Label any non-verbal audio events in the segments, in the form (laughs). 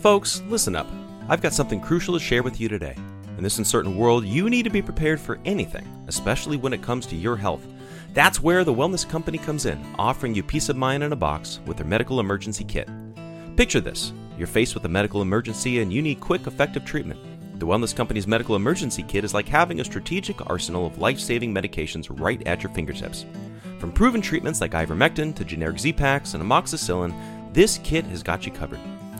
Folks, listen up. I've got something crucial to share with you today. In this uncertain world, you need to be prepared for anything, especially when it comes to your health. That's where the Wellness Company comes in, offering you peace of mind in a box with their medical emergency kit. Picture this you're faced with a medical emergency and you need quick, effective treatment. The Wellness Company's medical emergency kit is like having a strategic arsenal of life saving medications right at your fingertips. From proven treatments like ivermectin to generic Z-Paks and amoxicillin, this kit has got you covered.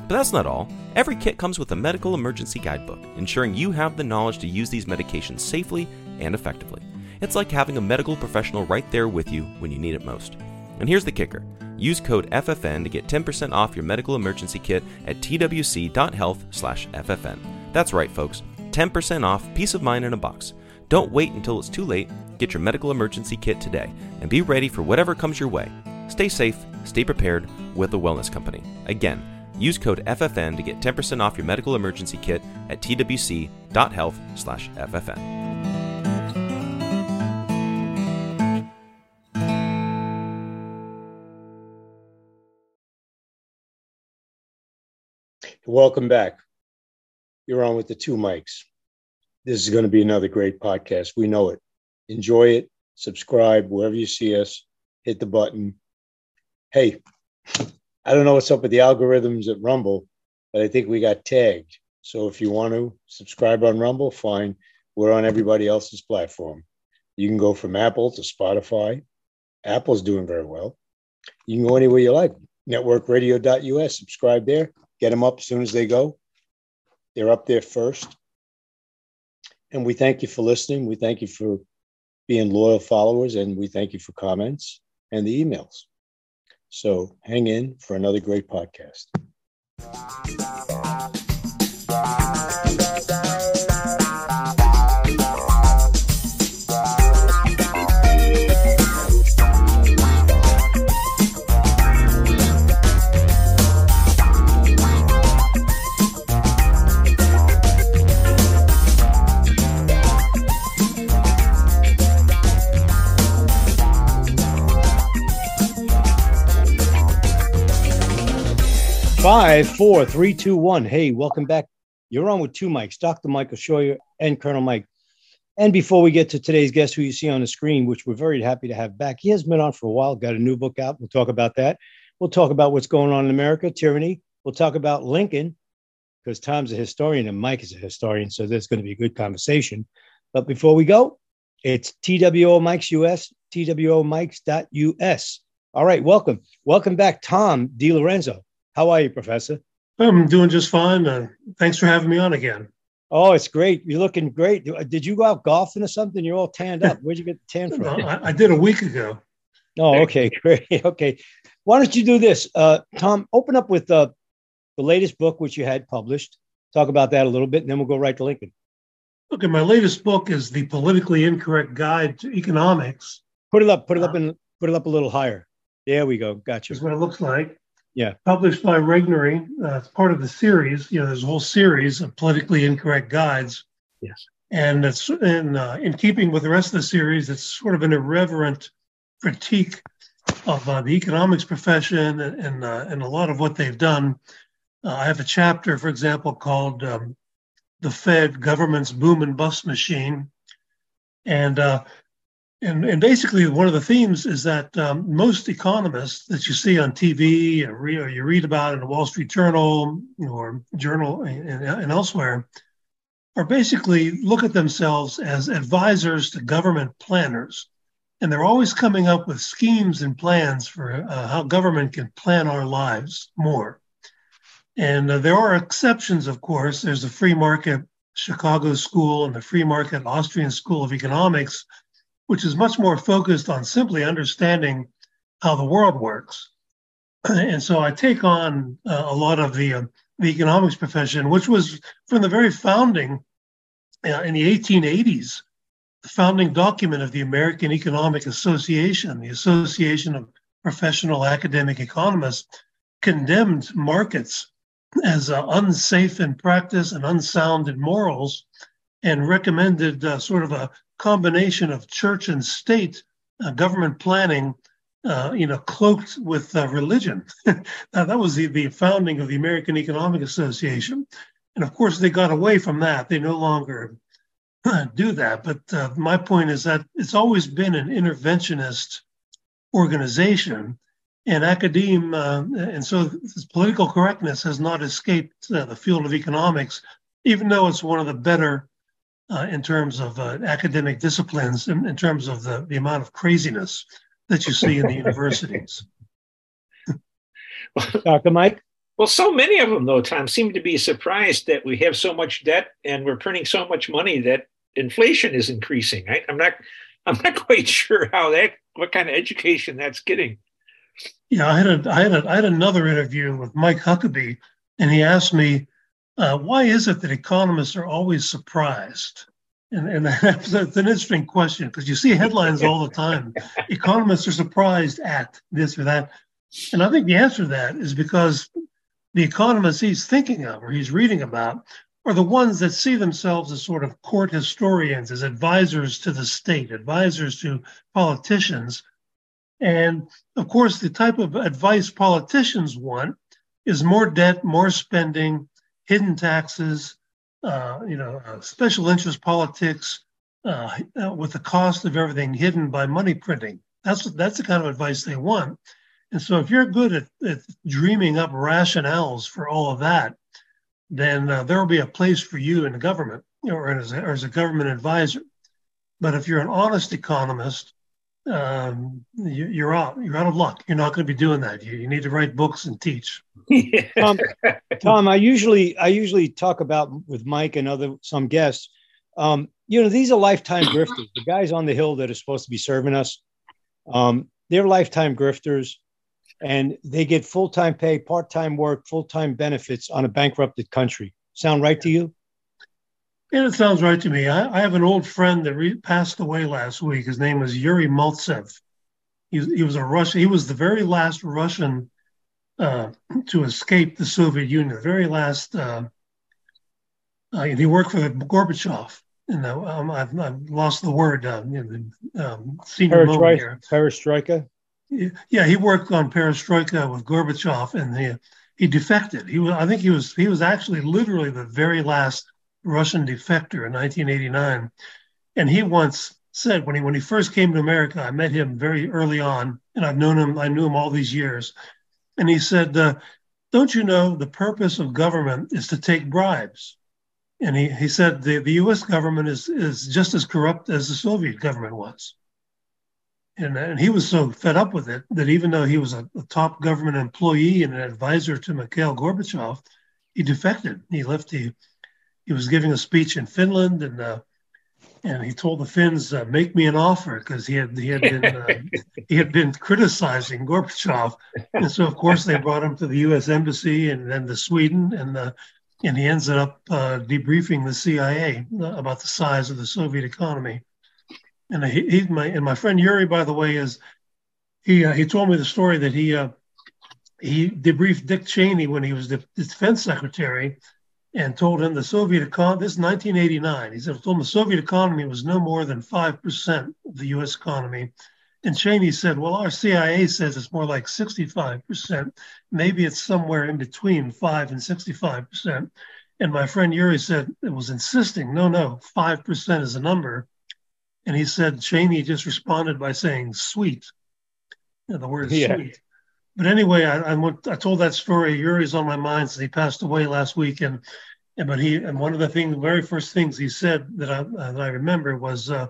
But that's not all. Every kit comes with a medical emergency guidebook, ensuring you have the knowledge to use these medications safely and effectively. It's like having a medical professional right there with you when you need it most. And here's the kicker use code FFN to get 10% off your medical emergency kit at twc.health/ffn. That's right, folks. 10% off, peace of mind in a box. Don't wait until it's too late. Get your medical emergency kit today and be ready for whatever comes your way. Stay safe, stay prepared with the Wellness Company. Again, use code FFN to get 10% off your medical emergency kit at twc.health/ffn. Welcome back. You're on with the two Mikes. This is going to be another great podcast. We know it. Enjoy it. Subscribe wherever you see us. Hit the button. Hey, I don't know what's up with the algorithms at Rumble, but I think we got tagged. So if you want to subscribe on Rumble, fine. We're on everybody else's platform. You can go from Apple to Spotify. Apple's doing very well. You can go anywhere you like. Networkradio.us, subscribe there. Get them up as soon as they go. They're up there first. And we thank you for listening. We thank you for being loyal followers, and we thank you for comments and the emails. So hang in for another great podcast. Five, four, three, two, one. Hey, welcome back. You're on with two Mikes, Dr. Michael Scheuer and Colonel Mike. And before we get to today's guest, who you see on the screen, which we're very happy to have back, he has been on for a while, got a new book out. We'll talk about that. We'll talk about what's going on in America, tyranny. We'll talk about Lincoln, because Tom's a historian and Mike is a historian. So there's going to be a good conversation. But before we go, it's TWO Mikes US, TWO Mikes.us. All right, welcome. Welcome back, Tom DiLorenzo. How are you, Professor? I'm doing just fine. Uh, thanks for having me on again. Oh, it's great. You're looking great. Did you go out golfing or something? You're all tanned up. Where'd you get the tan from? I, I did a week ago. Oh, okay, (laughs) great. Okay. Why don't you do this? Uh, Tom, open up with uh, the latest book, which you had published. Talk about that a little bit, and then we'll go right to Lincoln. Okay, my latest book is The Politically Incorrect Guide to Economics. Put it up, put it up, and put it up a little higher. There we go. Gotcha. Is what it looks like. Yeah. Published by Regnery. Uh, it's part of the series. You know, there's a whole series of politically incorrect guides. Yes. And it's in, uh, in keeping with the rest of the series, it's sort of an irreverent critique of uh, the economics profession and, and, uh, and, a lot of what they've done. Uh, I have a chapter, for example, called um, The Fed Government's Boom and Bust Machine. And uh, and, and basically, one of the themes is that um, most economists that you see on TV or, re- or, you read about in the Wall Street Journal or Journal and, and elsewhere are basically look at themselves as advisors to government planners. And they're always coming up with schemes and plans for uh, how government can plan our lives more. And uh, there are exceptions, of course. There's the free market Chicago School and the free market Austrian School of Economics which is much more focused on simply understanding how the world works. (clears throat) And so I take on uh, a lot of the, uh, the economics profession, which was from the very founding uh, in the 1880s, the founding document of the American Economic Association, the Association of Professional Academic Economists, condemned markets as uh, unsafe in practice and unsound in morals, and recommended uh, sort of a combination of church and state uh, government planning uh, you know, cloaked with uh, religion. (laughs) now, that was the, the founding of the American Economic Association. And of course, they got away from that. They no longer do that. But uh, my point is that it's always been an interventionist organization. And academia, uh, and so political correctness has not escaped uh, the field of economics, even though it's one of the better uh, in terms of academic disciplines, in, in terms of the, the amount of craziness that you see in the universities. (laughs) Dr. Mike? Well, so many of them, though, Tom, seem to be surprised that we have so much debt and we're printing so much money that inflation is increasing. I, I'm not, I'm not (laughs) quite sure how that, what kind of education that's getting. Yeah, I had a, I had a, I had another interview with Mike Huckabee, and he asked me, uh, "Why is it that economists are always surprised?" And, and (laughs) that's, that's an interesting question because you see headlines all the time. (laughs) Economists are surprised at this or that. And I think the answer to that is because the economists he's thinking of or he's reading about are the ones that see themselves as sort of court historians, as advisors to the state, advisors to politicians. And of course, the type of advice politicians want is more debt, more spending, hidden taxes, uh, you know, uh, special interest politics uh, uh, with the cost of everything hidden by money printing. That's that's the kind of advice they want. And so, if you're good at, at dreaming up rationales for all of that, then uh, there will be a place for you in the government or as, or as a government advisor. But if you're an honest economist, um, you, are out. You're out of luck. You're not going to be doing that. You, you need to write books and teach. (laughs) Tom, Tom, I usually I usually talk about with Mike and other some guests. Um, you know, these are lifetime grifters. The guys on the hill that are supposed to be serving us, um, they're lifetime grifters, and they get full time pay, part time work, full time benefits on a bankrupted country. Sound right to you? Yeah, it sounds right to me. I, I have an old friend that re- passed away last week. His name was Yuri Maltsev. He, he was a Russian. He was the very last Russian uh, to escape the Soviet Union. The very last. Uh, uh, he worked for Gorbachev. And um, I've, I've, lost the word. Uh, you know, um, senior Perestroika. Here. Perestroika. Yeah, he worked on Perestroika with Gorbachev, and he he defected. He was. I think he was. He was actually literally the very last Russian defector in 1989. And he once said when he when he first came to America, I met him very early on, and I've known him. I knew him all these years, and he said, uh, "Don't you know the purpose of government is to take bribes?" And he, he said the, the U.S. government is is just as corrupt as the Soviet government was. And, and he was so fed up with it that even though he was a, a top government employee and an advisor to Mikhail Gorbachev, he defected. He left the he was giving a speech in Finland, and uh, and he told the Finns, uh, "Make me an offer," because he had he had been uh, he had been criticizing Gorbachev, and so of course they brought him to the U.S. embassy and then to Sweden, and uh, and he ends up uh, debriefing the CIA about the size of the Soviet economy. And he, he my and my friend Yuri, by the way, is he uh, he told me the story that he he debriefed Dick Cheney when he was the defense secretary and told him the Soviet economy, this is 1989, he said, told him the Soviet economy was no more than 5% of the US economy. And Cheney said, well, our CIA says it's more like 65%. Maybe it's somewhere in between 5 and 65%. And my friend Yuri said, it was insisting, no, no, 5% is a number. And he said, Cheney just responded by saying, sweet. the word yeah. sweet. But anyway, I, I, went, I told that story. Yuri's on my mind since he passed away last week, and, and but he and one of the things, the very first things he said that I uh, that I remember was, uh,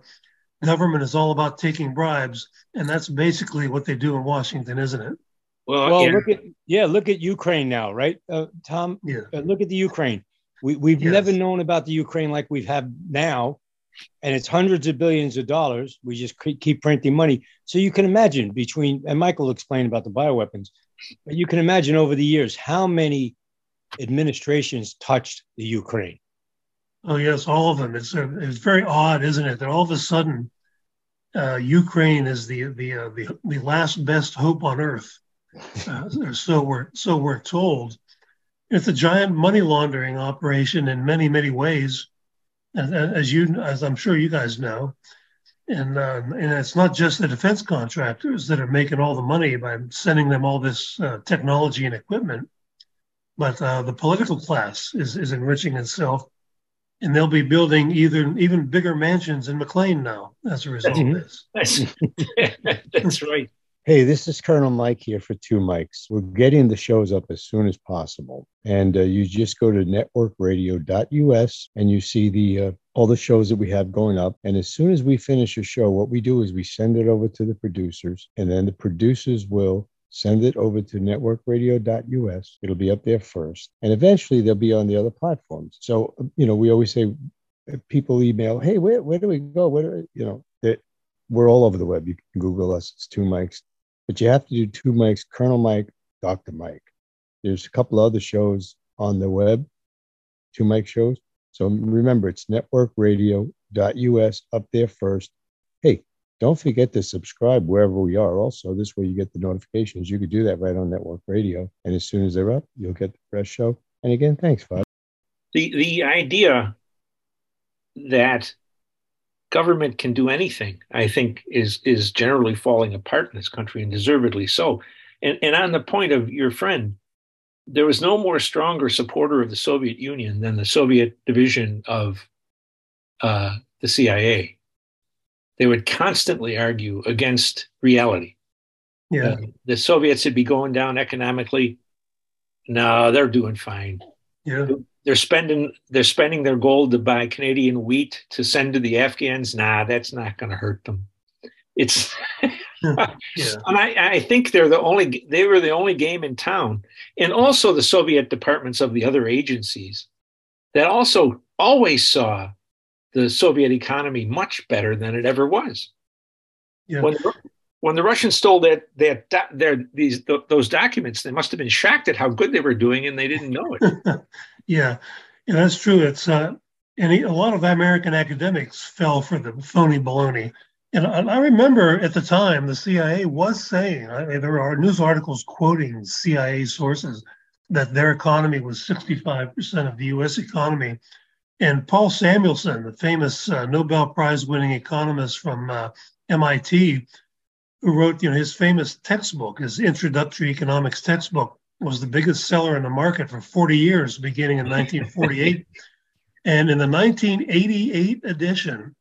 "Government is all about taking bribes," and that's basically what they do in Washington, isn't it? Well, well yeah. look at yeah, look at Ukraine now, right, uh, Tom? Yeah. Uh, look at the Ukraine. We we've yes. never known about the Ukraine like we've had now and it's hundreds of billions of dollars. We just keep printing money. So you can imagine between, and Michael explained about the bioweapons, but you can imagine over the years how many administrations touched the Ukraine. Oh yes, all of them. It's it's very odd, isn't it? That all of a sudden, uh, Ukraine is the the, uh, the the last best hope on earth. Uh, so we're so we're told. It's a giant money laundering operation in many many ways as you as I'm sure you guys know. And, uh, and it's not just the defense contractors that are making all the money by sending them all this uh, technology and equipment, but uh, the political class is, is enriching itself. And they'll be building either even bigger mansions in McLean now as a result of this. That's, (laughs) that's right. Hey, this is Colonel Mike here for Two Mikes. We're getting the shows up as soon as possible. And uh, you just go to networkradio.us and you see the uh, all the shows that we have going up. And as soon as we finish a show, what we do is we send it over to the producers, and then the producers will send it over to networkradio.us. It'll be up there first. And eventually they'll be on the other platforms. So, you know, we always say people email, hey, where, where do we go? Where do, you know, that we're all over the web. You can Google us. It's two Mikes but you have to do two Mikes Colonel Mike, Dr. Mike. There's a couple other shows on the web, two mic shows. So remember, it's networkradio.us up there first. Hey, don't forget to subscribe wherever we are. Also, this way you get the notifications. You could do that right on network radio. And as soon as they're up, you'll get the fresh show. And again, thanks, Bob. The, the idea that government can do anything, I think, is is generally falling apart in this country, and deservedly so. And and on the point of your friend, there was no more stronger supporter of the Soviet Union than the Soviet division of uh, the CIA. They would constantly argue against reality. Yeah, uh, the Soviets would be going down economically. No, they're doing fine. Yeah, they're spending they're spending their gold to buy Canadian wheat to send to the Afghans. Nah, that's not going to hurt them. It's hmm. (laughs) yeah. and I, I think they're the only they were the only game in town, and also the Soviet departments of the other agencies that also always saw the Soviet economy much better than it ever was. Yeah. When, when the Russians stole that that their these those documents, they must have been shocked at how good they were doing, and they didn't know it. (laughs) Yeah, yeah, that's true. It's uh, and a lot of American academics fell for the phony baloney. And I remember at the time the CIA was saying I mean, there are news articles quoting CIA sources that their economy was 65% of the U.S. economy. And Paul Samuelson, the famous uh, Nobel Prize winning economist from uh, MIT, who wrote you know his famous textbook, his introductory economics textbook, was the biggest seller in the market for 40 years, beginning in (laughs) 1948. and in the 1988 edition,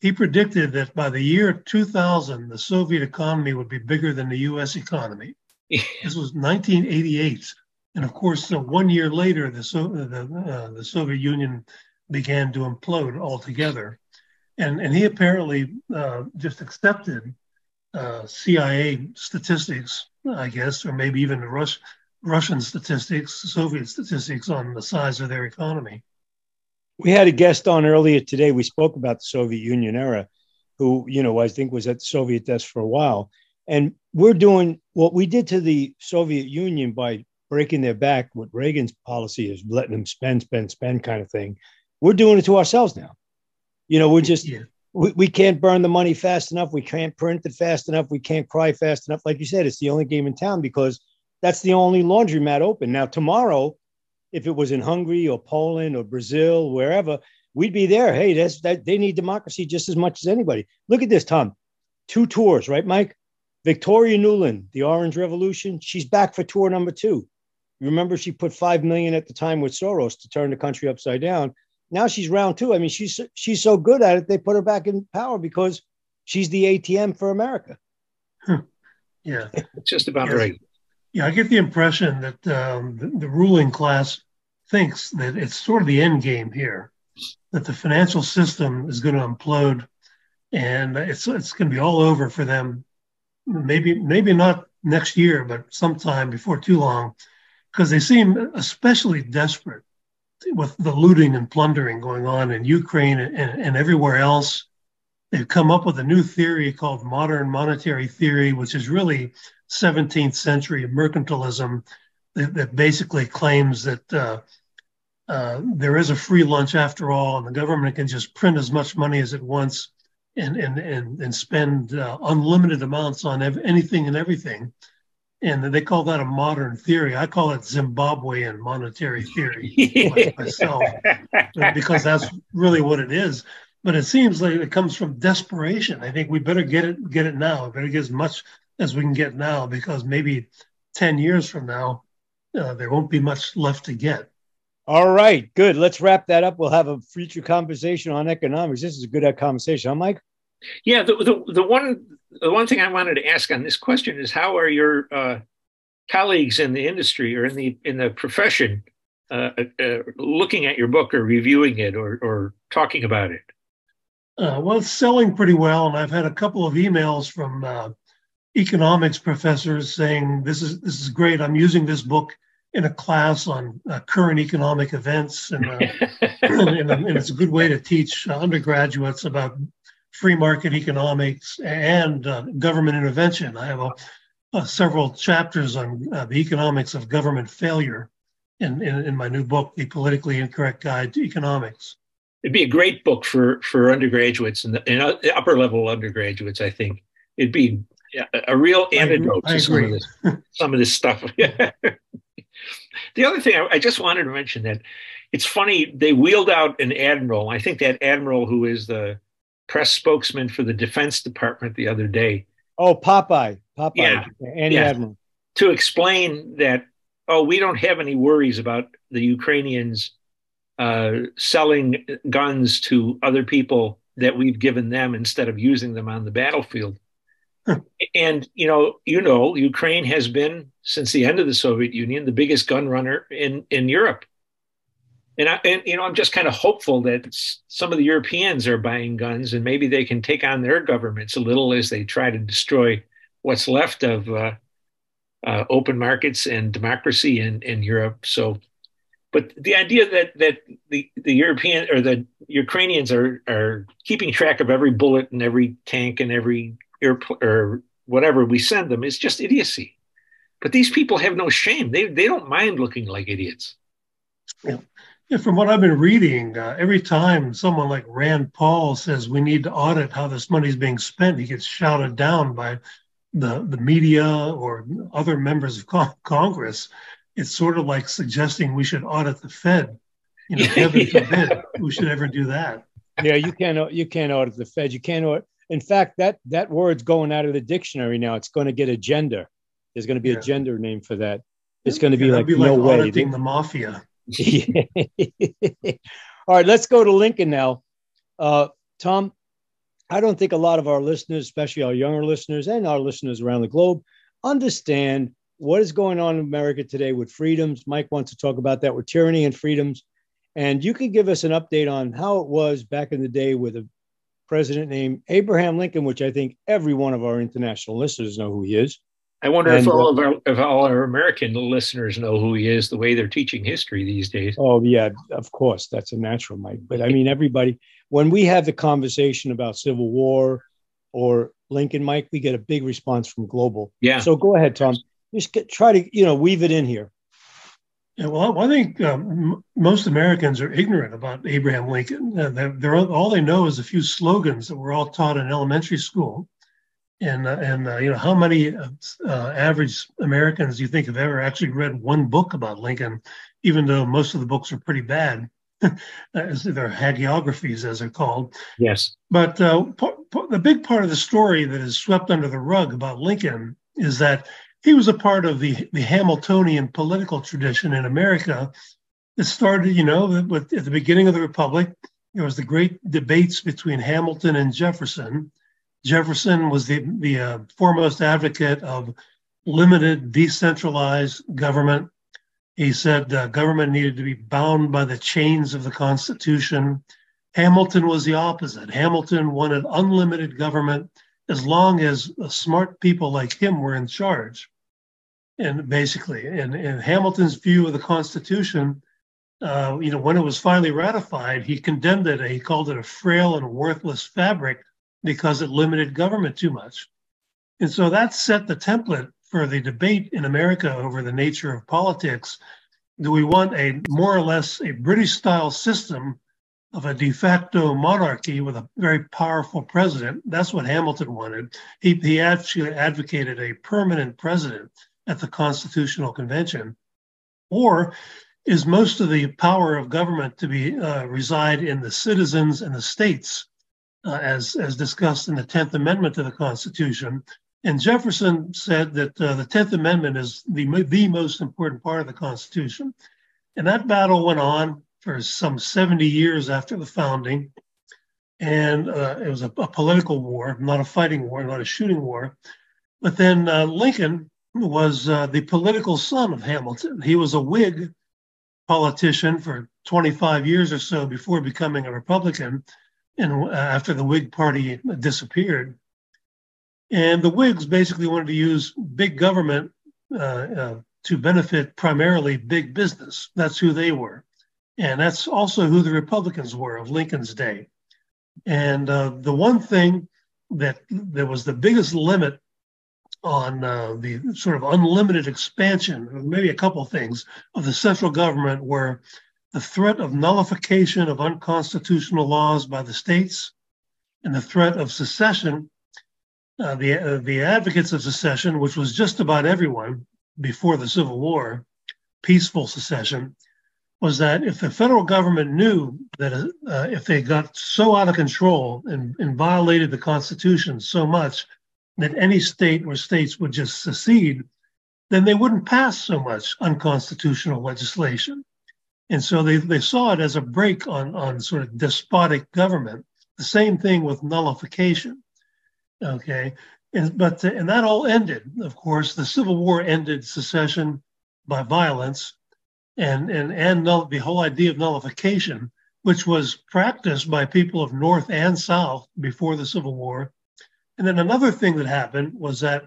he predicted that by the year 2000, the Soviet economy would be bigger than the US economy. this was 1988. And of course, so one year later, the, so, the, uh, the Soviet Union began to implode altogether. And, and he apparently uh, just accepted uh, CIA statistics, I guess, or maybe even the Rus- Russian statistics, Soviet statistics on the size of their economy. We had a guest on earlier today. We spoke about the Soviet Union era, who, you know, I think was at the Soviet desk for a while. And we're doing what we did to the Soviet Union by breaking their back, what Reagan's policy is, letting them spend, spend, spend kind of thing. We're doing it to ourselves now. You know, we're just, yeah. we, we can't burn the money fast enough. We can't print it fast enough. We can't cry fast enough. Like you said, it's the only game in town because that's the only laundromat open. Now, tomorrow, if it was in Hungary or Poland or Brazil, wherever, we'd be there. Hey, that's that they need democracy just as much as anybody. Look at this, Tom. Two tours, right, Mike? Victoria Nuland, the Orange Revolution, she's back for tour number two. Remember, she put five million at the time with Soros to turn the country upside down. Now she's round two. I mean, she's she's so good at it, they put her back in power because she's the ATM for America. Yeah, (laughs) it's just about yeah. right. Yeah, I get the impression that um, the, the, ruling class thinks that it's sort of the end game here, that the financial system is going to implode, and it's it's going to be all over for them. Maybe maybe not next year, but sometime before too long, because they seem especially desperate with the looting and plundering going on in Ukraine and, and everywhere else. They've come up with a new theory called modern monetary theory, which is really 17th century mercantilism that, that basically claims that uh, uh, there is a free lunch after all, and the government can just print as much money as it wants and and and, and spend uh, unlimited amounts on ev- anything and everything. And they call that a modern theory. I call it Zimbabwean monetary theory myself, (laughs) because that's really what it is. But it seems like it comes from desperation. I think we better get it get it now. We better get as much as we can get now because maybe ten years from now uh, there won't be much left to get. All right, good. Let's wrap that up. We'll have a future conversation on economics. This is a good conversation, huh, Mike? Yeah, the, the, the one the one thing I wanted to ask on this question is how are your uh, colleagues in the industry or in the in the profession uh, uh, looking at your book or reviewing it or, or talking about it? Uh, well, it's selling pretty well, and I've had a couple of emails from uh, economics professors saying this is this is great. I'm using this book in a class on uh, current economic events, and, uh, (laughs) and, and, it's a good way to teach undergraduates about free market economics and uh, government intervention. I have a, a several chapters on uh, the economics of government failure in, in, in, my new book, The Politically Incorrect Guide to Economics. It'd be a great book for, for undergraduates and, and uh, upper level undergraduates, I think. It'd be a real antidote to some of, this, some of this stuff. (laughs) the other thing I, I just wanted to mention that it's funny, they wheeled out an admiral. I think that admiral who is the press spokesman for the Defense Department the other day. Oh, Popeye, Popeye, yeah, yeah. Admiral. To explain that, oh, we don't have any worries about the Ukrainians uh, selling guns to other people that we've given them instead of using them on the battlefield. and you know, you know, Ukraine has been since the end of the Soviet Union the biggest gun runner in in Europe and I, and you know, I'm just kind of hopeful that some of the Europeans are buying guns, and maybe they can take on their governments a little as they try to destroy what's left of uh, uh, open markets and democracy in, in Europe. So, but the idea that that the the European or the Ukrainians are are keeping track of every bullet and every tank and every airplane or whatever we send them is just idiocy. But these people have no shame. They they don't mind looking like idiots. Yeah. Yeah, from what I've been reading, uh, every time someone like Rand Paul says we need to audit how this money is being spent, he gets shouted down by the, the media or other members of co- Congress. It's sort of like suggesting we should audit the Fed. You know, (laughs) heaven forbid we should ever do that. Yeah, you can't you can't audit the Fed. You can't audit. In fact, that that word's going out of the dictionary now. It's going to get a gender. There's going to be yeah. a gender name for that. It's going to be yeah, like, be like no way. Auditing the mafia. (laughs) All right, let's go to Lincoln now. Uh, Tom, I don't think a lot of our listeners, especially our younger listeners and our listeners around the globe, understand what is going on in America today with freedoms. Mike wants to talk about that with tyranny and freedoms. And you can give us an update on how it was back in the day with a president named Abraham Lincoln, which I think every one of our international listeners know who he is. I wonder and, if all of our if all our American listeners know who he is, the way they're teaching history these days. Oh yeah, of course, that's a natural, Mike. But I mean, everybody. When we have the conversation about Civil War or Lincoln, Mike, we get a big response from global. Yeah. So go ahead, Tom. Just get, try to you know weave it in here. Yeah, well, I think um, most Americans are ignorant about Abraham Lincoln. Uh, they're, they're, all they know is a few slogans that were all taught in elementary school and uh, and uh, you know how many uh, average Americans do you think have ever actually read one book about Lincoln, even though most of the books are pretty bad. (laughs) as they're hagiographies, as they're called. Yes. But uh, the big part of the story that is swept under the rug about Lincoln is that he was a part of the, the Hamiltonian political tradition in America that started, you know, with, at the beginning of the Republic. There was the great debates between Hamilton and Jefferson Jefferson was the, the uh, foremost advocate of limited, decentralized government. He said uh, government needed to be bound by the chains of the Constitution. Hamilton was the opposite. Hamilton wanted unlimited government as long as smart people like him were in charge. And basically, in, in Hamilton's view of the Constitution, uh, you know, when it was finally ratified, he condemned it. He called it a frail and worthless fabric because it limited government too much. And so that set the template for the debate in America over the nature of politics. Do we want a more or less a British style system of a de facto monarchy with a very powerful president? That's what Hamilton wanted. He, he actually advocated a permanent president at the Constitutional Convention. Or is most of the power of government to be uh, reside in the citizens and the states uh, as, as discussed in the 10th Amendment to the Constitution. And Jefferson said that uh, the 10th Amendment is the, the most important part of the Constitution. And that battle went on for some 70 years after the founding. And uh, it was a, a, political war, not a fighting war, not a shooting war. But then uh, Lincoln was uh, the political son of Hamilton. He was a Whig politician for 25 years or so before becoming a Republican and uh, after the Whig Party disappeared. And the Whigs basically wanted to use big government uh, uh, to benefit primarily big business. That's who they were. And that's also who the Republicans were of Lincoln's day. And uh, the one thing that that was the biggest limit on uh, the sort of unlimited expansion, maybe a couple things, of the central government were the threat of nullification of unconstitutional laws by the states and the threat of secession. Uh, the, uh, the advocates of secession, which was just about everyone before the Civil War, peaceful secession, was that if the federal government knew that uh, if they got so out of control and, and violated the Constitution so much that any state or states would just secede, then they wouldn't pass so much unconstitutional legislation. And so they, they saw it as a brake on, on sort of despotic government. The same thing with nullification. Okay. And, but, and that all ended. Of course, the Civil War ended secession by violence and, and, and null, the whole idea of nullification, which was practiced by people of North and South before the Civil War. And then another thing that happened was that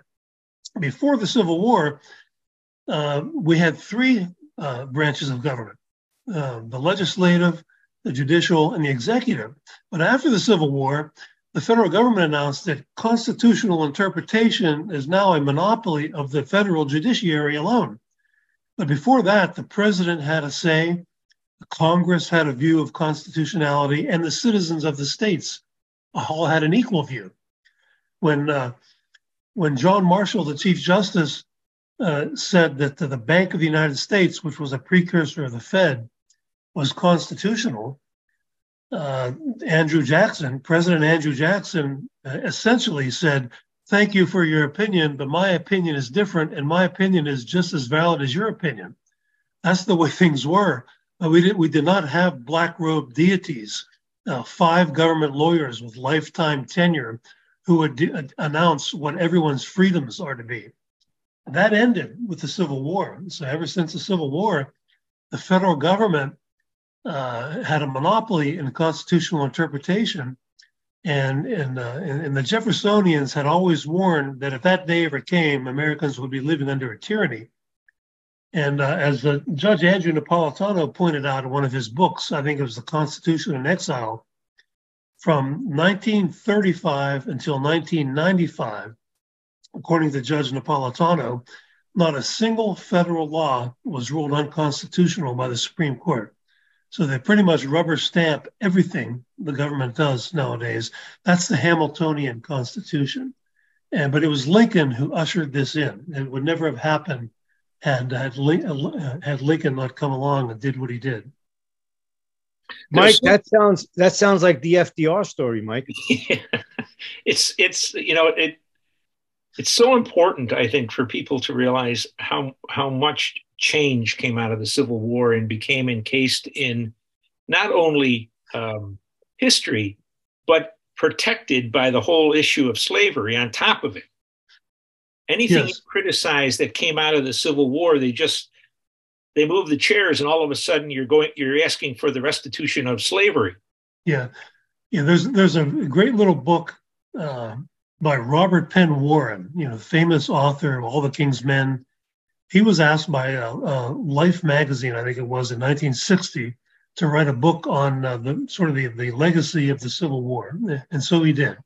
before the Civil War, uh, we had three uh, branches of government uh, the legislative, the judicial, and the executive. But after the Civil War, the federal government announced that constitutional interpretation is now a monopoly of the federal judiciary alone. But before that, the president had a say, Congress had a view of constitutionality, and the citizens of the states all had an equal view. When uh, when John Marshall, the Chief Justice, uh, said that the Bank of the United States, which was a precursor of the Fed, was constitutional, uh, Andrew Jackson, President Andrew Jackson, uh, essentially said, Thank you for your opinion, but my opinion is different, and my opinion is just as valid as your opinion. That's the way (laughs) things were. Uh, we, did, we did not have black robe deities, uh, five government lawyers with lifetime tenure who would de- announce what everyone's freedoms are to be. That ended with the Civil War. So, ever since the Civil War, the federal government uh, had a monopoly in constitutional interpretation. And, and, uh, and, the Jeffersonians had always warned that if that day ever came, Americans would be living under a tyranny. And uh, as Judge Andrew Napolitano pointed out in one of his books, I think it was The Constitution in Exile, from 1935 until 1995, according to Judge Napolitano, not a single federal law was ruled unconstitutional by the Supreme Court. So they pretty much rubber stamp everything the government does nowadays. That's the Hamiltonian Constitution. And but it was Lincoln who ushered this in. It would never have happened had had, uh, had Lincoln not come along and did what he did. Mike, that sounds that sounds like the FDR story, Mike. (laughs) Yeah. It's it's you know it it's so important I think for people to realize how how much change came out of the Civil War and became encased in not only um, history, but protected by the whole issue of slavery on top of it. Anything yes. criticized that came out of the Civil War, they just they move the chairs, and all of a sudden you're going you're asking for the restitution of slavery. Yeah, yeah. There's there's a great little book uh, by Robert Penn Warren, you know, famous author of All the King's Men he was asked by uh, Life magazine, I think it was in 1960, to write a book on uh, the sort of the, the legacy of the Civil War, and so he did.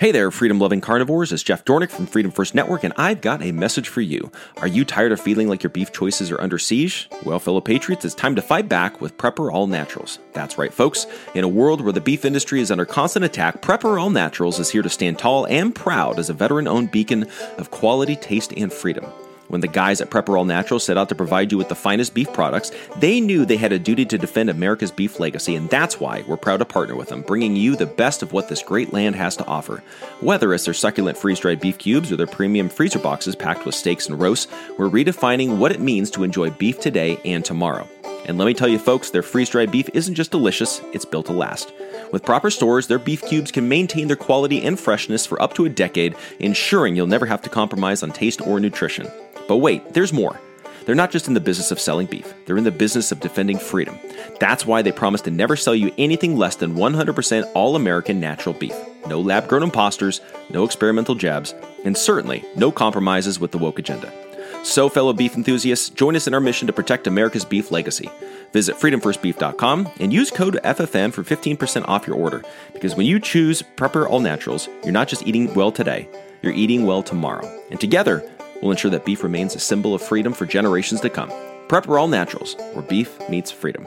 Hey there, freedom loving carnivores. It's Jeff Dornik from Freedom First Network, and I've got a message for you. Are you tired of feeling like your beef choices are under siege? Well, fellow patriots, it's time to fight back with Prepper All Naturals. That's right, folks. In a world where the beef industry is under constant attack, Prepper All Naturals is here to stand tall and proud as a veteran owned beacon of quality, taste, and freedom. When the guys at Prepper All Natural set out to provide you with the finest beef products, they knew they had a duty to defend America's beef legacy, and that's why we're proud to partner with them, bringing you the best of what this great land has to offer. Whether it's their succulent freeze dried beef cubes or their premium freezer boxes packed with steaks and roasts, we're redefining what it means to enjoy beef today and tomorrow. And let me tell you, folks, their freeze dried beef isn't just delicious, it's built to last. With proper stores, their beef cubes can maintain their quality and freshness for up to a decade, ensuring you'll never have to compromise on taste or nutrition. But wait, there's more. They're not just in the business of selling beef, they're in the business of defending freedom. That's why they promise to never sell you anything less than 100% all American natural beef. No lab grown imposters, no experimental jabs, and certainly no compromises with the woke agenda. So, fellow beef enthusiasts, join us in our mission to protect America's beef legacy. Visit freedomfirstbeef.com and use code FFN for 15% off your order. Because when you choose Prepper All Naturals, you're not just eating well today, you're eating well tomorrow. And together, we'll ensure that beef remains a symbol of freedom for generations to come. Prepper All Naturals, where beef meets freedom.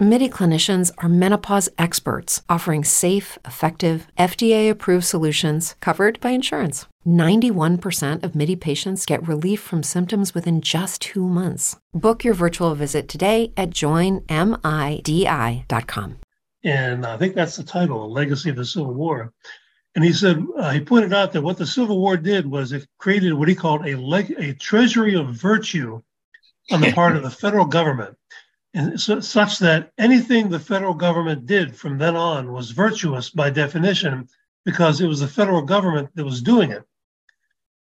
MIDI clinicians are menopause experts offering safe, effective, FDA approved solutions covered by insurance. 91% of MIDI patients get relief from symptoms within just two months. Book your virtual visit today at joinmidi.com. And I think that's the title, A Legacy of the Civil War. And he said, uh, he pointed out that what the Civil War did was it created what he called a, leg- a treasury of virtue on the (laughs) part of the federal government. And so, such that anything the federal government did from then on was virtuous by definition because it was the federal government that was doing it.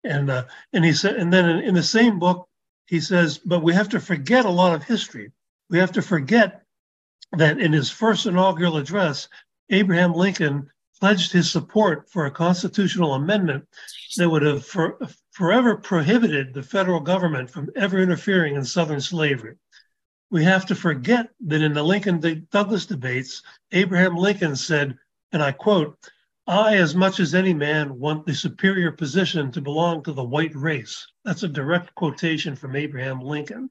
And uh, and he said, and then in, in the same book, he says, but we have to forget a lot of history. We have to forget that in his first inaugural address, Abraham Lincoln pledged his support for a constitutional amendment that would have for, forever prohibited the federal government from ever interfering in Southern slavery. We have to forget that in the Lincoln Douglas debates, Abraham Lincoln said, and I quote, I, as much as any man, want the superior position to belong to the white race. That's a direct quotation from Abraham Lincoln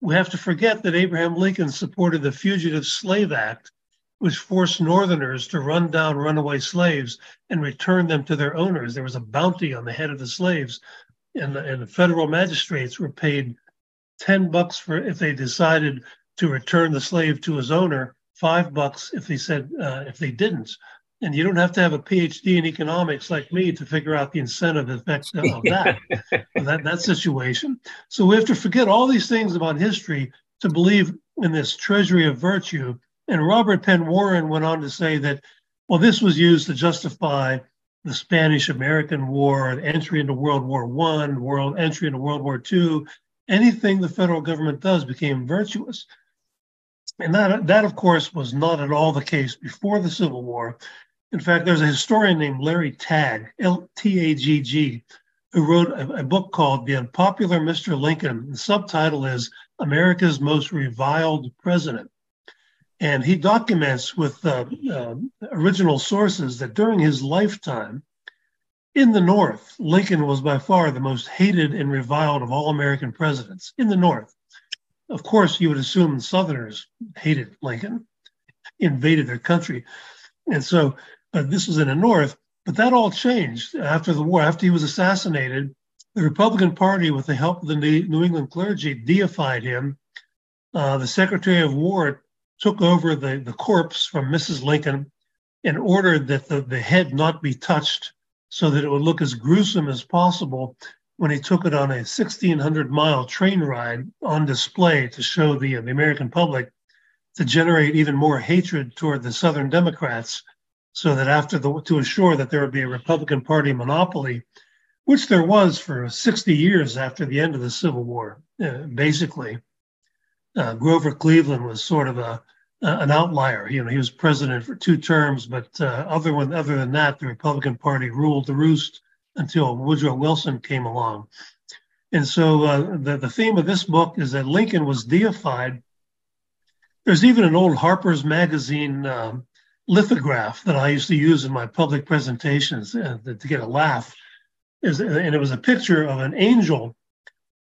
we have to forget that Abraham Lincoln supported the Fugitive Slave Act, which forced Northerners to run down runaway slaves and return them to their owners. There was a bounty on the head of the slaves, and the, and the federal magistrates were paid 10 bucks for if they decided to return the slave to his owner, five bucks if they said uh, if they didn't. And you don't have to have a PhD in economics like me to figure out the incentive effect of (laughs) that, that, that situation. So we have to forget all these things about history to believe in this treasury of virtue. And Robert Penn Warren went on to say that, well, this was used to justify the Spanish American War, entry into World War One, world entry into World War Two. Anything the federal government does became virtuous. And that, that, of course, was not at all the case before the Civil War. In fact, there's a historian named Larry Tagg, L T A G G, who wrote a, a, book called The Unpopular Mr. Lincoln. The subtitle is America's Most Reviled President. And he documents with uh, uh, original sources that during his lifetime in the North, Lincoln was by far the most hated and reviled of all American presidents in the North. Of course, you would assume Southerners hated Lincoln, invaded their country. And so but this was in the North. But that all changed after the war. After he was assassinated, the Republican Party, with the help of the New England clergy, deified him. Uh, the Secretary of War took over the, the corpse from Mrs. Lincoln and ordered that the, the head not be touched so that it would look as gruesome as possible when he took it on a 1,600 mile train ride on display to show the, the American public to generate even more hatred toward the Southern Democrats so that after the to assure that there would be a Republican Party monopoly, which there was for 60 years after the end of the Civil War, uh, basically. Uh, Grover Cleveland was sort of a an outlier. You know, he was president for two terms, but uh, other one, other than that, the Republican Party ruled the roost until Woodrow Wilson came along. And so uh, the, the theme of this book is that Lincoln was deified. There's even an old Harper's Magazine um, lithograph that I used to use in my public presentations uh, to get a laugh. Is, and it was a picture of an angel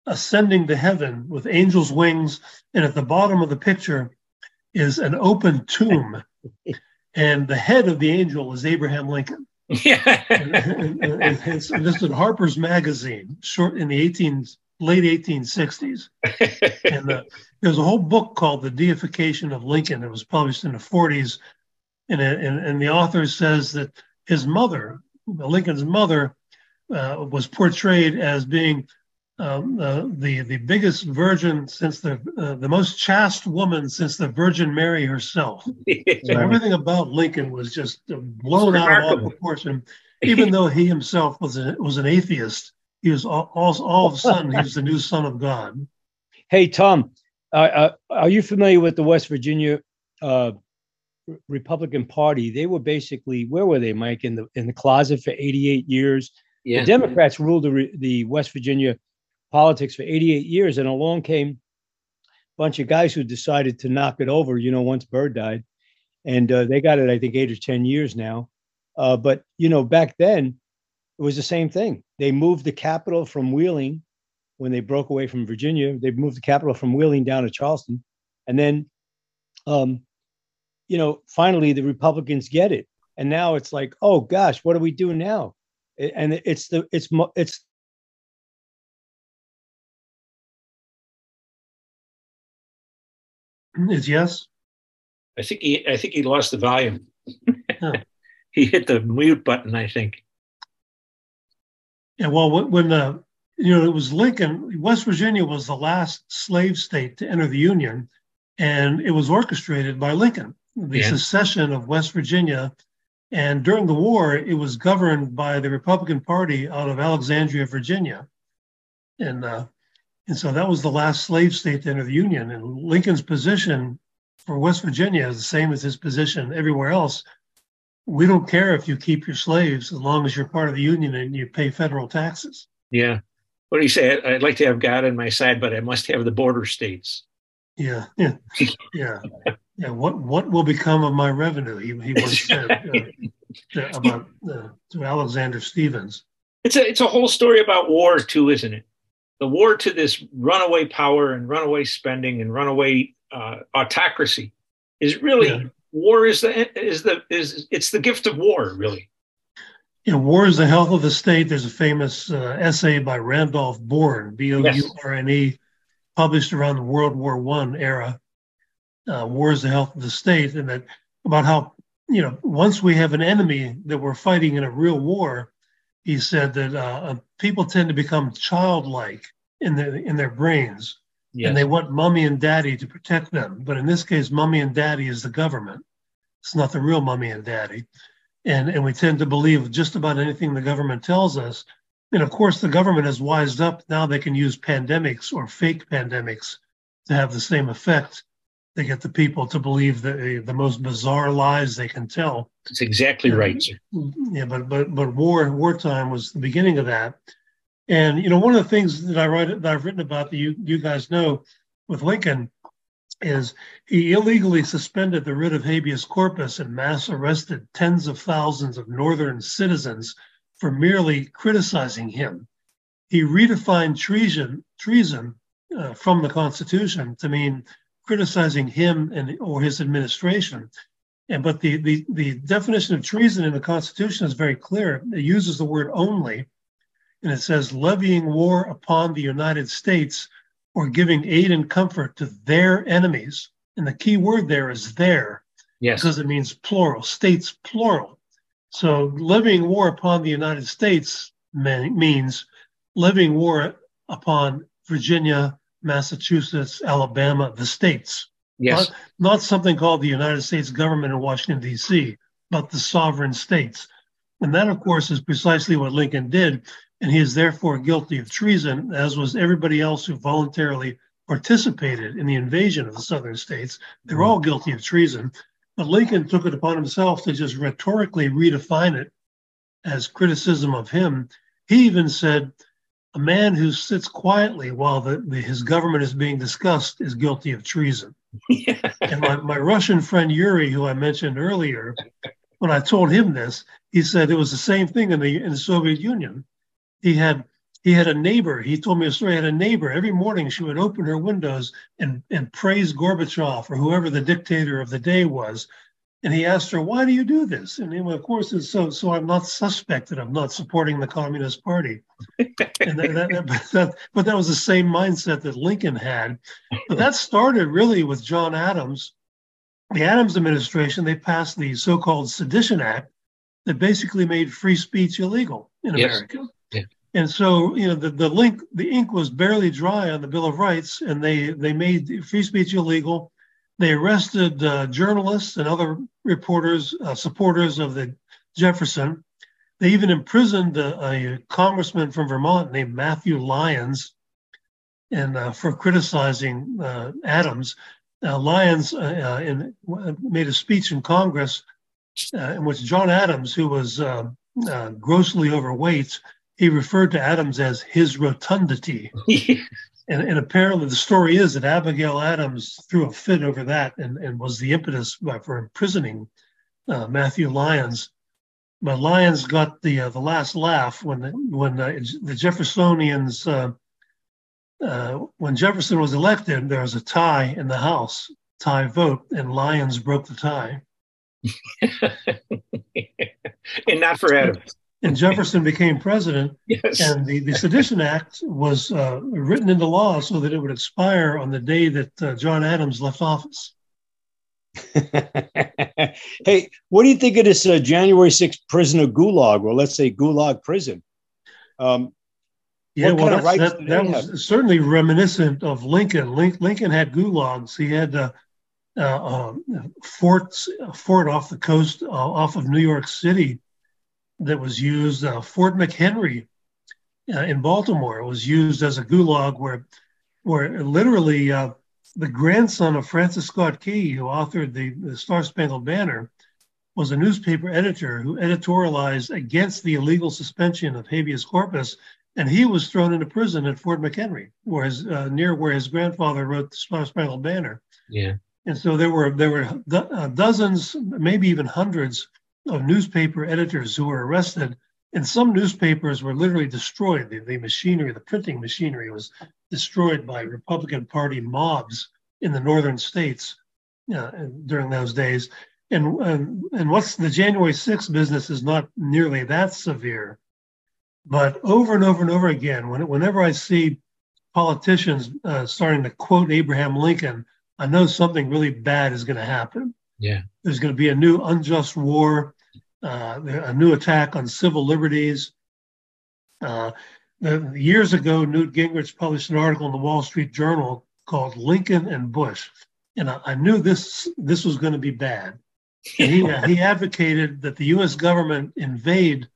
ascending to heaven with angels' wings, and at the bottom of the picture is an open tomb, (laughs) and the head of the angel is Abraham Lincoln. Yeah, and, and, and, and it's listed Harper's Magazine, short in the 18 late 1860s, (laughs) and uh, there's a whole book called The Deification of Lincoln. It was published in the 40s, and and, and the author says that his mother, Lincoln's mother, uh, was portrayed as being um, uh, the the biggest virgin since the uh, the most chaste woman since the Virgin Mary herself. (laughs) so everything about Lincoln was just blown out of all proportion. Even though he himself was a, was an atheist, he was all, all, all of a sudden he was the new son of God. Hey Tom, uh, uh are you familiar with the West Virginia uh, Republican Party? They were basically where were they, Mike? In the in the closet for 88 years. Yeah. The Democrats ruled the, the West Virginia politics for 88 years, and along came a bunch of guys who decided to knock it over. You know, once Byrd died, and uh, they got it, I think, eight or ten years now. Uh, but you know, back then it was the same thing. They moved the capital from Wheeling when they broke away from Virginia. They moved the capital from Wheeling down to Charleston, and then, um, you know, finally the Republicans get it, and now it's like, oh gosh, what do we do now? And it's the it's it's Is yes? I think he I think he lost the volume. (laughs) he hit the mute button, I think. Yeah, well, when the you know it was Lincoln, West Virginia was the last slave state to enter the Union, and it was orchestrated by Lincoln. The yeah. secession of West Virginia, and during the war, it was governed by the Republican Party out of Alexandria, Virginia, and uh, and so that was the last slave state to enter the Union. And Lincoln's position for West Virginia is the same as his position everywhere else. We don't care if you keep your slaves as long as you're part of the Union and you pay federal taxes. Yeah. What do you say? I'd like to have God on my side, but I must have the border states. Yeah. Yeah. Yeah. yeah. What what will become of my revenue? He, he once (laughs) said uh, about uh, to Alexander Stephens. It's a it's a whole story about war too, isn't it? The war to this runaway power and runaway spending and runaway uh, autocracy is really yeah. war is the is the is it's the gift of war really yeah war is the health of the state there's a famous uh, essay by randolph bourne b-o-u-r-n-e yes. published around the world war one era uh, war is the health of the state and that about how you know once we have an enemy that we're fighting in a real war he said that uh, people tend to become childlike in their in their brains, yes. and they want mommy and daddy to protect them. But in this case, mommy and daddy is the government. It's not the real mommy and daddy, and and we tend to believe just about anything the government tells us. And of course, the government has wised up. Now they can use pandemics or fake pandemics to have the same effect they get the people to believe the the most bizarre lies they can tell. That's exactly and, right. Sir. Yeah, but but but war wartime was the beginning of that. And you know, one of the things that I write that I've written about that you you guys know with Lincoln is he illegally suspended the writ of habeas corpus and mass arrested tens of thousands of northern citizens for merely criticizing him. He redefined treason treason uh, from the Constitution to mean criticizing him and or his administration. And but the, the the definition of treason in the Constitution is very clear. It uses the word only, and it says levying war upon the United States or giving aid and comfort to their enemies. And the key word there is their, yes. because it means plural, states plural. So levying war upon the United States means levying war upon Virginia, Massachusetts, Alabama, the states. Yes. Not, not something called the United States government in Washington, D.C., but the sovereign states. And that, of course, is precisely what Lincoln did. And he is therefore guilty of treason, as was everybody else who voluntarily participated in the invasion of the southern states. They're all guilty of treason. But Lincoln took it upon himself to just rhetorically redefine it as criticism of him. He even said, a man who sits quietly while the, the, his government is being discussed is guilty of treason. and my, my Russian friend Yuri, who I mentioned earlier, when I told him this, he said it was the same thing in the in the Soviet Union. He had he had a neighbor. He told me a story. He had a neighbor. Every morning she would open her windows and, and praise Gorbachev or whoever the dictator of the day was. And he asked her, "Why do you do this?" And "Of course, it's so so I'm not suspected of not supporting the Communist Party." and that, that, but, that, but that was the same mindset that Lincoln had. But that started really with John Adams. The Adams administration they passed the so-called Sedition Act that basically made free speech illegal in yes. America. And so, you know, the, the link, the ink was barely dry on the Bill of Rights, and they they made free speech illegal. They arrested uh, journalists and other reporters, uh, supporters of the Jefferson. They even imprisoned a, a congressman from Vermont named Matthew Lyons, and uh, for criticizing uh, Adams. Uh, Lyons uh, in, made a speech in Congress in which John Adams, who was grossly overweight, he referred to Adams as his rotundity. (laughs) and, and, apparently, the story is that Abigail Adams threw a fit over that and, and was the impetus for imprisoning uh, Matthew Lyons. But Lyons got the uh, the last laugh when the, when uh, the Jeffersonians uh, uh, when Jefferson was elected. There was a tie in the House, tie vote, and Lyons broke the tie. (laughs) and not for Adams and Jefferson became president. (laughs) Yes. And the, the Sedition Act was uh, written into law so that it would expire on the day that uh, John Adams left office. (laughs) hey, what do you think of this uh, January 6th prison of Gulag, or let's say Gulag prison? Um, yeah, well, that, that was have? certainly reminiscent of Lincoln. Lincoln had gulags. He had uh, uh, um, forts, fort off the coast, uh, off of New York City, that was used, uh, Fort McHenry uh, in Baltimore, it was used as a gulag where, where literally uh, the grandson of Francis Scott Key, who authored the, the Star Spangled Banner, was a newspaper editor who editorialized against the illegal suspension of habeas corpus, and he was thrown into prison at Fort McHenry, where his, uh, near where his grandfather wrote the Star Spangled Banner. Yeah. And so there were there were do- uh, dozens, maybe even hundreds of newspaper editors who were arrested. And some newspapers were literally destroyed. The, the machinery, the printing machinery was destroyed by Republican Party mobs in the northern states uh, during those days. And, and, and what's the January 6th business is not nearly that severe. But over and over and over again, when, whenever I see politicians uh, starting to quote Abraham Lincoln, I know something really bad is going to happen. Yeah. There's going to be a new unjust war, uh, a new attack on civil liberties. Uh, years ago, Newt Gingrich published an article in the Wall Street Journal called "Lincoln and Bush," and I, I knew this this was going to be bad. And he (laughs) he advocated that the U.S. government invade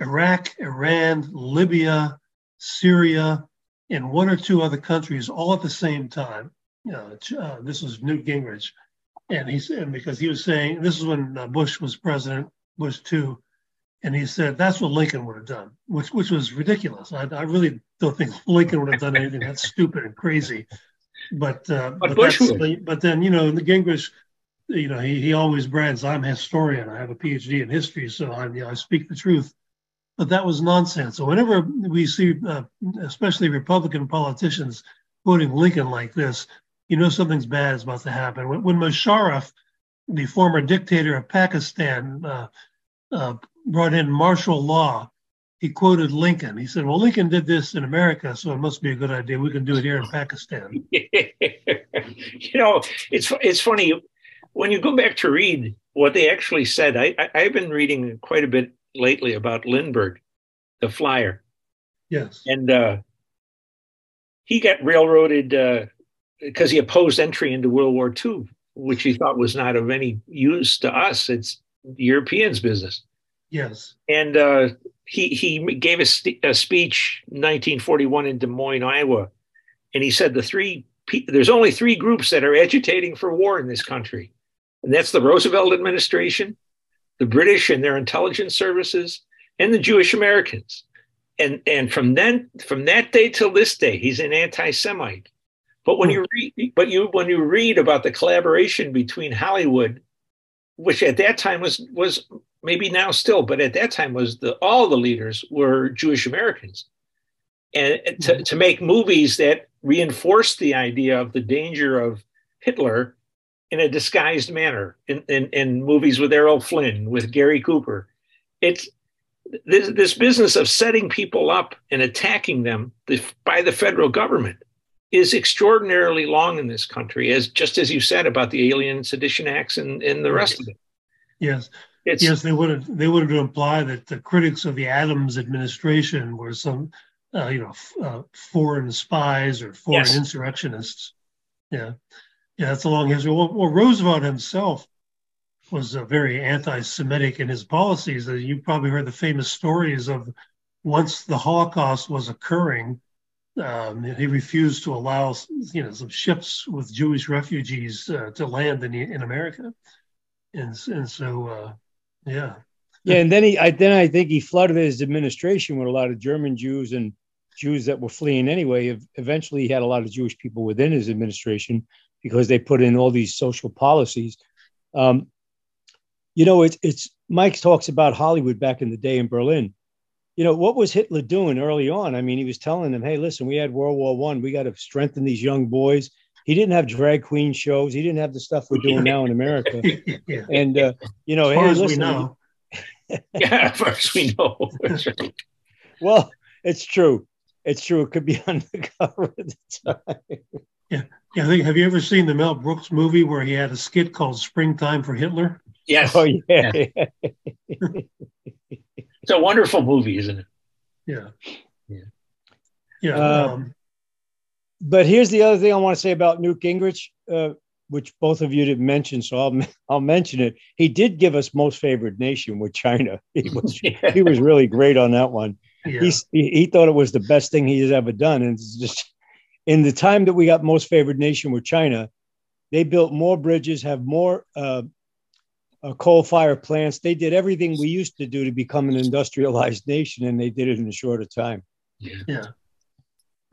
Iraq, Iran, Libya, Syria, and one or two other countries all at the same time. You know, uh, this was Newt Gingrich and he said because he was saying this is when uh, Bush was president, Bush two, and he said that's what Lincoln would have done, which which was ridiculous. I, I really don't think (laughs) Lincoln would have done anything that's stupid and crazy. But uh, but, but, Bush but then you know the Gingrich, you know he he always brags I'm a historian. I have a PhD in history, so I you know I speak the truth. But that was nonsense. So whenever we see, uh, especially Republican politicians quoting Lincoln like this, you know something's bad is about to happen. When, when Musharraf, the former dictator of Pakistan, uh, uh, brought in martial law, he quoted Lincoln. He said, "Well, Lincoln did this in America, so it must be a good idea. We can do it here in (laughs) Pakistan." (laughs) you know, it's it's funny when you go back to read what they actually said. I, I have been reading quite a bit lately about Lindbergh, the flyer. Yes, and uh, he got railroaded uh, because he opposed entry into World War II, which he thought was not of any use to us. It's Europeans' business. Yes. And uh, he he gave a, st- a, speech 1941 in Des Moines, Iowa, and he said the three there's only three groups that are agitating for war in this country, and that's the Roosevelt administration, the British and their intelligence services, and the Jewish Americans. And and from then from that day till this day, he's an anti-Semite. But when hmm. you read, but you when you read about the collaboration between Hollywood, which at that time was was maybe now still, but at that time was the all the leaders were Jewish Americans, and to, mm-hmm. to make movies that reinforced the idea of the danger of Hitler in a disguised manner in, in, in movies with Errol Flynn, with Gary Cooper. It's this, this business of setting people up and attacking them by the federal government is extraordinarily long in this country, as just as you said about the Alien Sedition Acts and, and the rest of it. Yes. It's, yes, they would have they would have to imply that the critics of the Adams administration were some, uh, you know, f- uh, foreign spies or foreign yes. insurrectionists. Yeah, yeah, that's a long history. Well, well Roosevelt himself was uh, very anti-Semitic in his policies. You probably heard the famous stories of once the Holocaust was occurring, um, he refused to allow you know some ships with Jewish refugees uh, to land in in America, and and so uh, yeah. Yeah, and then he, I then I think he flooded his administration with a lot of German Jews and Jews that were fleeing anyway. Eventually, he had a lot of Jewish people within his administration because they put in all these social policies. Um, you know, it's it's Mike talks about Hollywood back in the day in Berlin. You know, what was Hitler doing early on? I mean, he was telling them, "Hey, listen, we had World War One. We got to strengthen these young boys." He didn't have drag queen shows. He didn't have the stuff we're doing now in America. (laughs) yeah. And uh, you know, as hey, as listen, we know. (laughs) yeah, as far as we know. well, it's true. It's true. It could be (laughs) undercover at the time. Yeah. Yeah. I think, have you ever seen the Mel Brooks movie where he had a skit called Springtime for Hitler? Yes. Oh yeah. yeah. It's a wonderful movie, isn't it? Yeah. Yeah. Yeah. Um, um, but here's the other thing I want to say about Newt Gingrich, uh, which both of you didn't mention, so I'll (laughs) I'll mention it. He did give us most favored nation with China. (laughs) He was (laughs) yeah. he was really great on that one. Yeah. He, he thought it was the best thing he has ever done, and it's just in the time that we got most favored nation with China, they built more bridges, have more uh, uh, coal fire plants. They did everything we used to do to become an industrialized nation, and they did it in a shorter time. Yeah. Yeah.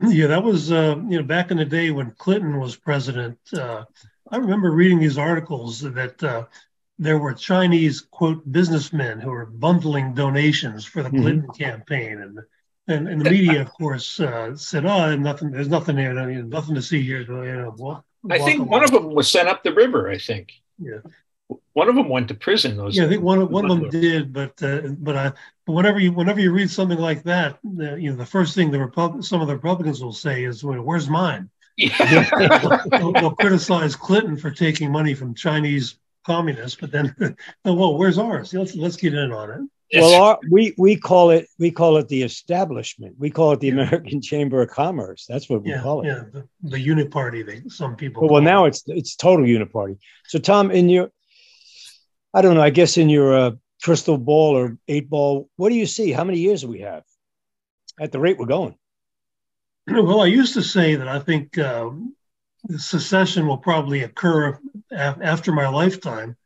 Yeah, that was uh, you know back in the day when Clinton was president. Uh, I remember reading these articles that uh, there were Chinese quote businessmen who were bundling donations for the mm-hmm. Clinton mm-hmm. campaign, and, and and the media, of course, uh, said, "Oh, nothing. There's nothing there. Nothing to see here." You know, walk, I think one of them was sent up the river. I think. Yeah one of them went to prison. Those yeah, I think one of one of them did, but uh, but I but whenever you whenever you read something like that, uh, you know the first thing the Repub- some of the Republicans will say is, well, "Where's mine?" Yeah. they'll, they'll, criticize Clinton for taking money from Chinese communists, but then, (laughs) well, where's ours? Let's let's get in on it. Well, our, we we call it we call it the establishment. We call it the American (laughs) Chamber of Commerce. That's what we yeah, call it. Yeah, the, the uniparty. They, some people. Well, well now it's it's total uniparty. So, Tom, in your I don't know. I guess in your uh, crystal ball or eight ball, what do you see? How many years do we have at the rate we're going? (clears throat) Well, I used to say that I think uh, secession will probably occur after my lifetime,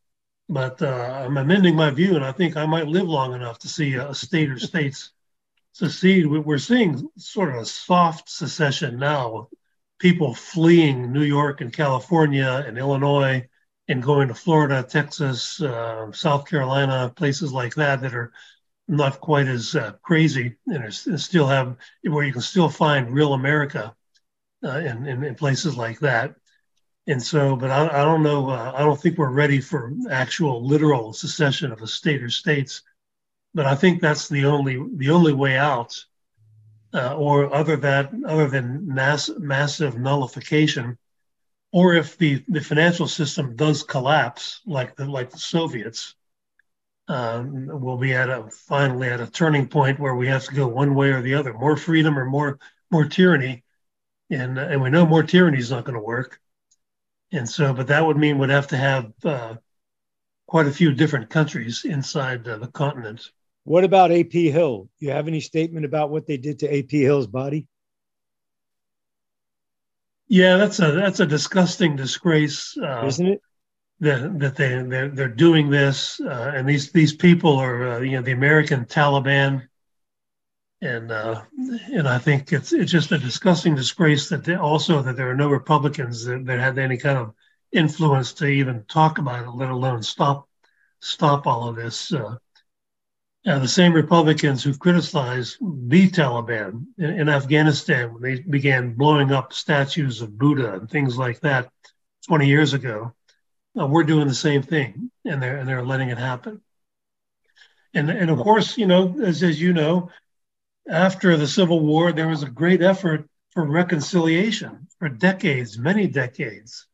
but uh, I'm amending my view, and I think I might live long enough to see a state or states secede. We're seeing sort of a soft secession now, people fleeing New York and California and Illinois and going to Florida, Texas, uh, South Carolina, places like that that are not quite as uh, crazy and, are, still have where you can still find real America uh, in, in, in, places like that. And so, but I, I don't know. Uh, I don't think we're ready for actual literal secession of a state or states. But I think that's the only the only way out, uh, or other that other than mass, massive nullification or if the, the financial system does collapse like the like the Soviets, um, we'll be at a finally at a turning point where we have to go one way or the other: more freedom or more more tyranny, and and we know more tyranny is not going to work. And so, but that would mean we'd have to have uh, quite a few different countries inside uh, the continent. What about AP Hill? You have any statement about what they did to AP Hill's body? Yeah, that's a that's a disgusting disgrace, uh, isn't it? That that they they're, they're doing this, uh, and these these people are uh, you know the American Taliban, and uh, and I think it's it's just a disgusting disgrace that they, also that there are no Republicans that, that had any kind of influence to even talk about it, let alone stop stop all of this. Uh, uh, the same Republicans who criticized the Taliban in, in, Afghanistan when they began blowing up statues of Buddha and things like that 20 years ago, uh, we're doing the same thing, and they're and they're letting it happen. And and of course, you know, as as you know, after the Civil War, there was a great effort for reconciliation for decades, many decades.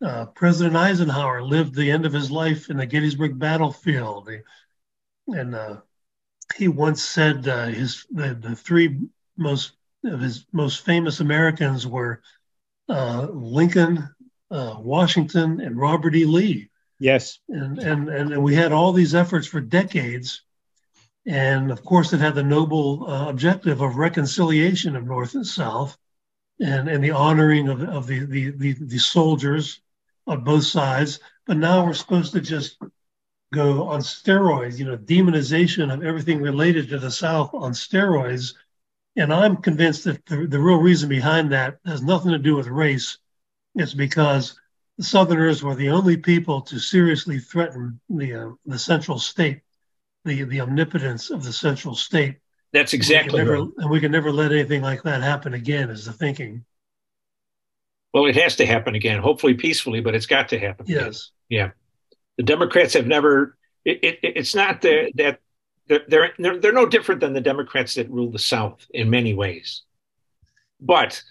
Uh, President Eisenhower lived the end of his life in the Gettysburg battlefield. He, and uh, he once said uh, his the, the three most of his most famous Americans were uh, Lincoln, uh, Washington, and Robert E. Lee. Yes, and, and and we had all these efforts for decades, and of course it had the noble uh, objective of reconciliation of North and South, and and the honoring of, of the, the the the soldiers on both sides. But now we're supposed to just go on steroids, you know, demonization of everything related to the South on steroids. And I'm convinced that the, the real reason behind that has nothing to do with race. It's because the Southerners were the only people to seriously threaten the uh, the central state, the the omnipotence of the central state. That's exactly and we, never, right. and we can never let anything like that happen again. Is the thinking? Well, it has to happen again, hopefully peacefully, but it's got to happen. Yes. Again. Yeah the Democrats have never. It, it, it's not the, that they're, they're they're no different than the Democrats that rule the South in many ways. But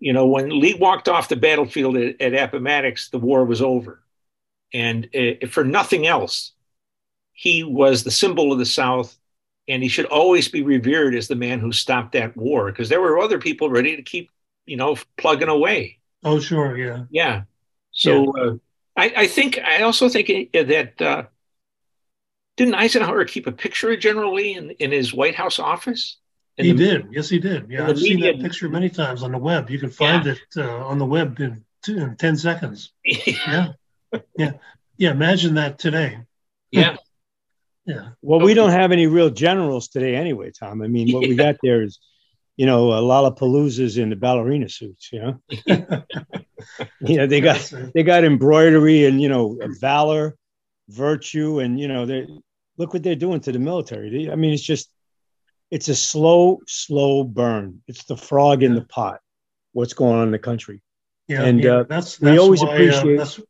you know, when Lee walked off the battlefield at, at Appomattox, the war was over, and uh, for nothing else, he was the symbol of the South, and he should always be revered as the man who stopped that war because there were other people ready to keep, you know, plugging away. Oh, sure, yeah, yeah. So. Yeah. Uh, I, I think I also think that uh, didn't Eisenhower keep a picture of General Lee in, in his White House office? he the, did. Yes, he did. Yeah, I've media, seen that picture many times on the web. You can find yeah. it uh, on the web in, two, in ten seconds. (laughs) yeah, yeah, yeah. Imagine that today. Yeah. (laughs) Yeah. Well, we don't have any real generals today, anyway, Tom. I mean, what (laughs) yeah. we got there is you know, uh, Lollapaloozas in the ballerina suits, you know. (laughs) you know, they got they got embroidery and you know valor, virtue, and you know they look what they're doing to the military. They, I mean, it's just it's a slow, slow burn. It's the frog in the pot. What's going on in the country? Yeah, and yeah, uh, that's, that's we always why, uh, appreciate. Uh,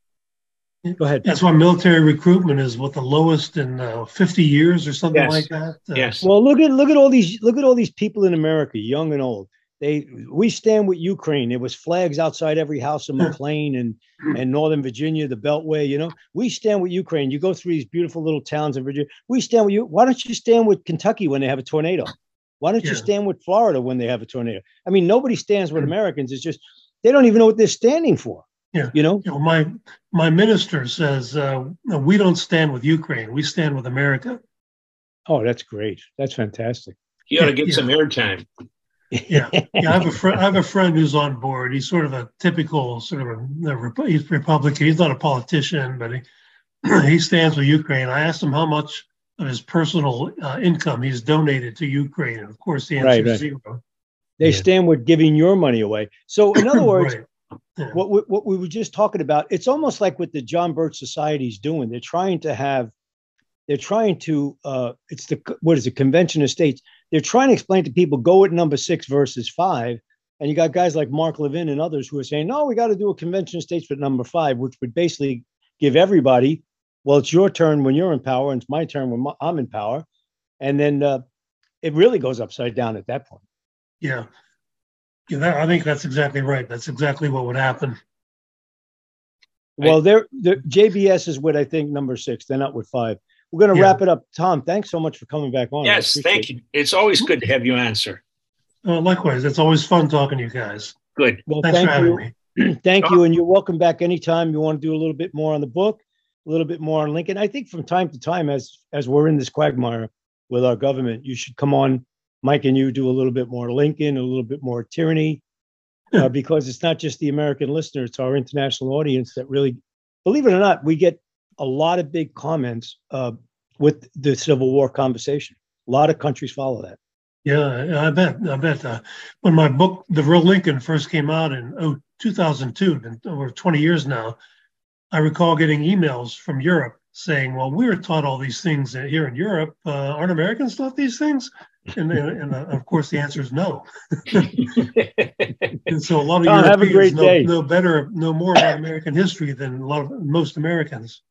Go ahead. That's why military recruitment is what the lowest in uh, 50 years or something yes. like that. Uh, yes. Well, look at look at all these look at all these people in America, young and old. They we stand with Ukraine. There was flags outside every house in McLean and and Northern Virginia, the Beltway. You know, we stand with Ukraine. You go through these beautiful little towns in Virginia. We stand with you. Why don't you stand with Kentucky when they have a tornado? Why don't yeah. you stand with Florida when they have a tornado? I mean, nobody stands with Americans. It's just they don't even know what they're standing for. Yeah, you know, you know my my minister says uh, we don't stand with Ukraine; we stand with America. Oh, that's great. That's fantastic. You ought to get yeah. some airtime. yeah, yeah. I have a friend. I have a friend who's on board. He's sort of a typical sort of a, a he's Republican. He's not a politician, but he (clears throat) he stands with Ukraine. I asked him how much of his personal uh, income he's donated to Ukraine, and of course the answer right, right. zero. They yeah. stand with giving your money away. So, in other (clears throat) words, right. Yeah. What we, what we were just talking about, it's almost like what the John Birch Society is doing. They're trying to have, they're trying to, uh, it's the what is it, Convention of States. They're trying to explain to people go at number six versus five, and you got guys like Mark Levin and others who are saying, no, we got to do a Convention of States with number five, which would basically give everybody, well, it's your turn when you're in power, and it's my turn when I'm in power, and then uh, it really goes upside down at that point. Yeah, yeah, that, I think that's exactly right. That's exactly what would happen. Well, they're, they're JBS is with I think number six. They're not with five. We're going to yeah. wrap it up. Tom, thanks so much for coming back on. Yes, thank you. It's always good to have you answer. Uh, likewise, it's always fun talking to you guys. Good. Well, thanks thank you. (clears throat) thank you, and you're welcome back anytime you want to do a little bit more on the book, a little bit more on Lincoln. I think from time to time, as as we're in this quagmire with our government, you should come on Mike and you do a little bit more Lincoln, a little bit more tyranny, uh, because it's not just the American listener, it's our international audience that really, believe it or not, we get a lot of big comments uh, with the Civil War conversation. A lot of countries follow that. Yeah, I bet. I bet. Uh, when my book, The Real Lincoln, first came out in oh, 2002, been over 20 years now, I recall getting emails from Europe saying, "Well, we were taught all these things here in Europe. Uh, aren't Americans taught these things?" And, and, uh, of course, the answer is no. (laughs) and so a lot of Tom, Europeans know, know, better, know more about American history than a lot of most Americans.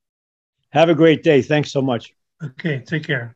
Have a great day. Thanks so much. Okay, take care.